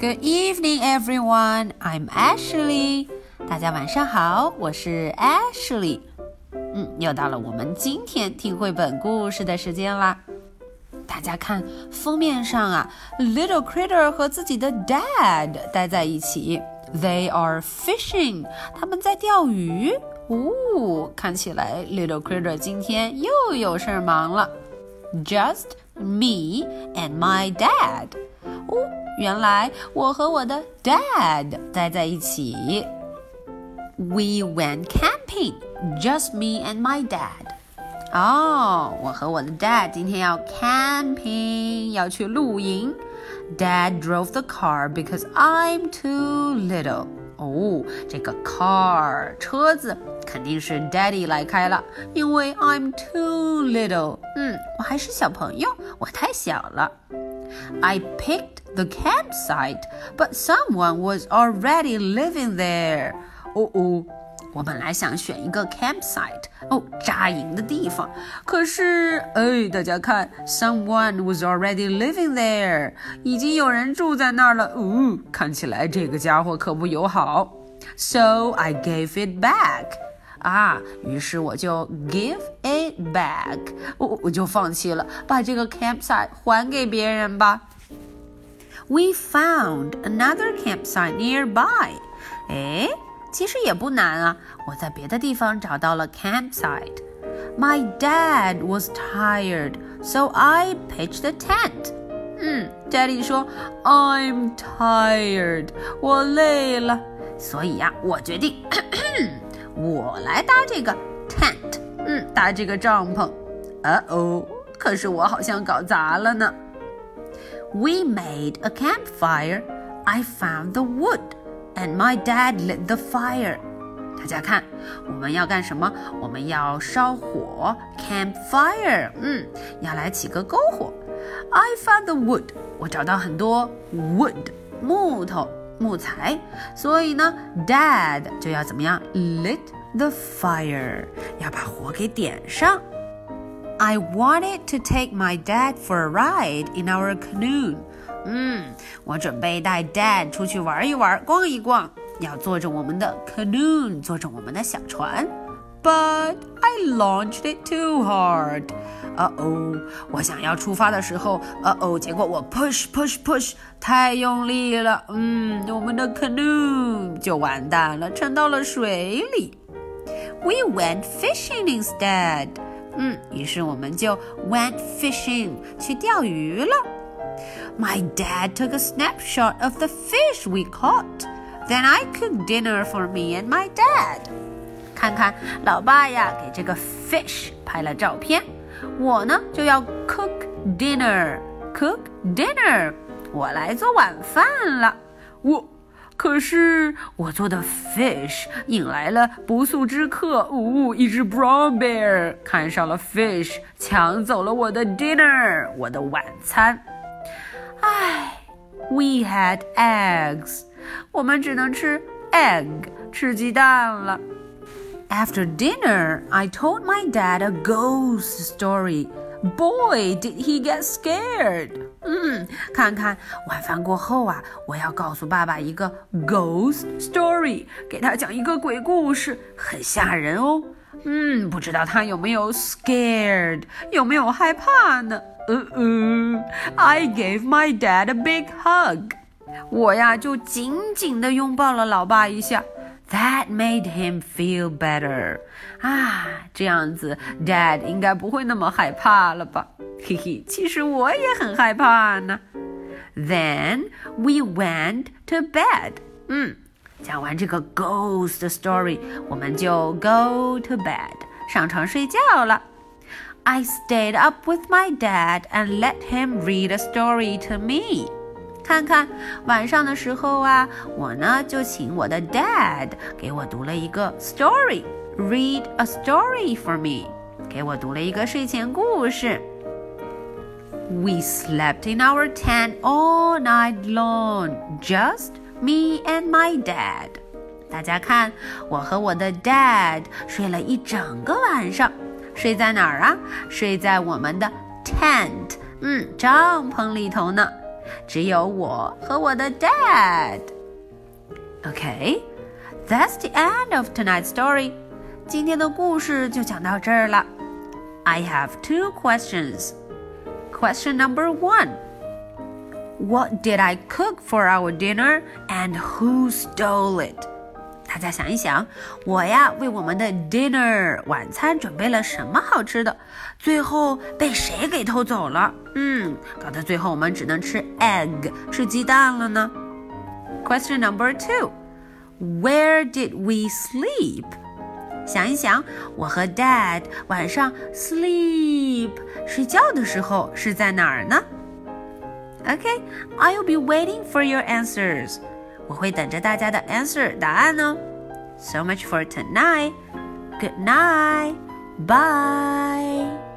Good evening, everyone. I'm Ashley. 大家晚上好，我是 Ashley。嗯，又到了我们今天听绘本故事的时间啦。大家看封面上啊，Little Critter 和自己的 Dad 待在一起。They are fishing. 他们在钓鱼。哦，看起来 Little Critter 今天又有事儿忙了。Just me and my dad. 哦， 原来我和我的 dad 待在一起。We went camping, just me and my dad. 哦，我和我的 dad 今天要 camping，要去露营。Dad drove the car because I'm too little. 哦，这个 car 车子肯定是 Daddy 来开了，因为 I'm too little。嗯，我还是小朋友，我太小了。I picked the campsite, but someone was already living there. 哦哦，我本来想选一个 campsite，哦，扎营的地方，可是，哎，大家看，someone was already living there，已经有人住在那儿了。哦，看起来这个家伙可不友好。So I gave it back. 啊，于是我就 give it back，我我就放弃了，把这个 campsite 还给别人吧。We found another campsite nearby。哎，其实也不难啊，我在别的地方找到了 campsite。My dad was tired, so I pitched a tent. 嗯，Daddy 说 I'm tired，我累了，所以呀，我决定。 我来搭这个 tent，嗯，搭这个帐篷。呃哦，可是我好像搞砸了呢。We made a campfire. I found the wood, and my dad lit the fire. 大家看，我们要干什么？我们要烧火，campfire。嗯，要来起个篝火。I found the wood. 我找到很多 wood，木头。木材，所以呢，Dad 就要怎么样？Lit the fire，要把火给点上。I wanted to take my dad for a ride in our canoe。嗯，我准备带 Dad 出去玩一玩，逛一逛，要坐着我们的 canoe，坐着我们的小船。But I launched it too hard. 呃哦，我想要出发的时候，呃哦，结果我 push push push 太用力了，嗯，我们的 canoe 就完蛋了，沉到了水里。We went fishing instead，嗯，于是我们就 went fishing 去钓鱼了。My dad took a snapshot of the fish we caught. Then I cooked dinner for me and my dad. 看看老爸呀，给这个 fish 拍了照片。我呢就要 cook dinner，cook dinner，我来做晚饭了。我可是我做的 fish 引来了不速之客，呜，一只 brown bear 看上了 fish，抢走了我的 dinner，我的晚餐。唉，we had eggs，我们只能吃 egg，吃鸡蛋了。After dinner, I told my dad a ghost story. Boy, did he get scared! 嗯，看看晚饭过后啊，我要告诉爸爸一个 ghost story，给他讲一个鬼故事，很吓人哦。嗯，不知道他有没有 scared，有没有害怕呢？呃呃，I gave my dad a big hug. 我呀就紧紧地拥抱了老爸一下。 That made him feel better. 啊，这样子，Dad 应该不会那么害怕了吧？嘿嘿，其实我也很害怕呢。Then we went to bed. 嗯，讲完这个 ghost story，我们就 go to bed，上床睡觉了。I stayed up with my dad and let him read a story to me. 看看晚上的时候啊，我呢就请我的 dad 给我读了一个 story，read a story for me，给我读了一个睡前故事。We slept in our tent all night long, just me and my dad. 大家看，我和我的 dad 睡了一整个晚上，睡在哪儿啊？睡在我们的 tent，嗯，帐篷里头呢。 只有我和我的 dad。Okay, that's the end of tonight's story. 今天的故事就讲到这儿了。I have two questions. Question number one. What did I cook for our dinner and who stole it? 大家想一想，我呀为我们的 dinner 晚餐准备了什么好吃的？最后被谁给偷走了？嗯，搞得最后我们只能吃 egg 吃鸡蛋了呢。Question number two. Where did we sleep? 想一想，我和 Dad 晚上 sleep 睡觉的时候是在哪儿呢？Okay, I'll be waiting for your answers. 我会等着大家的 answer 答案哦。So much for tonight. Good night. Bye.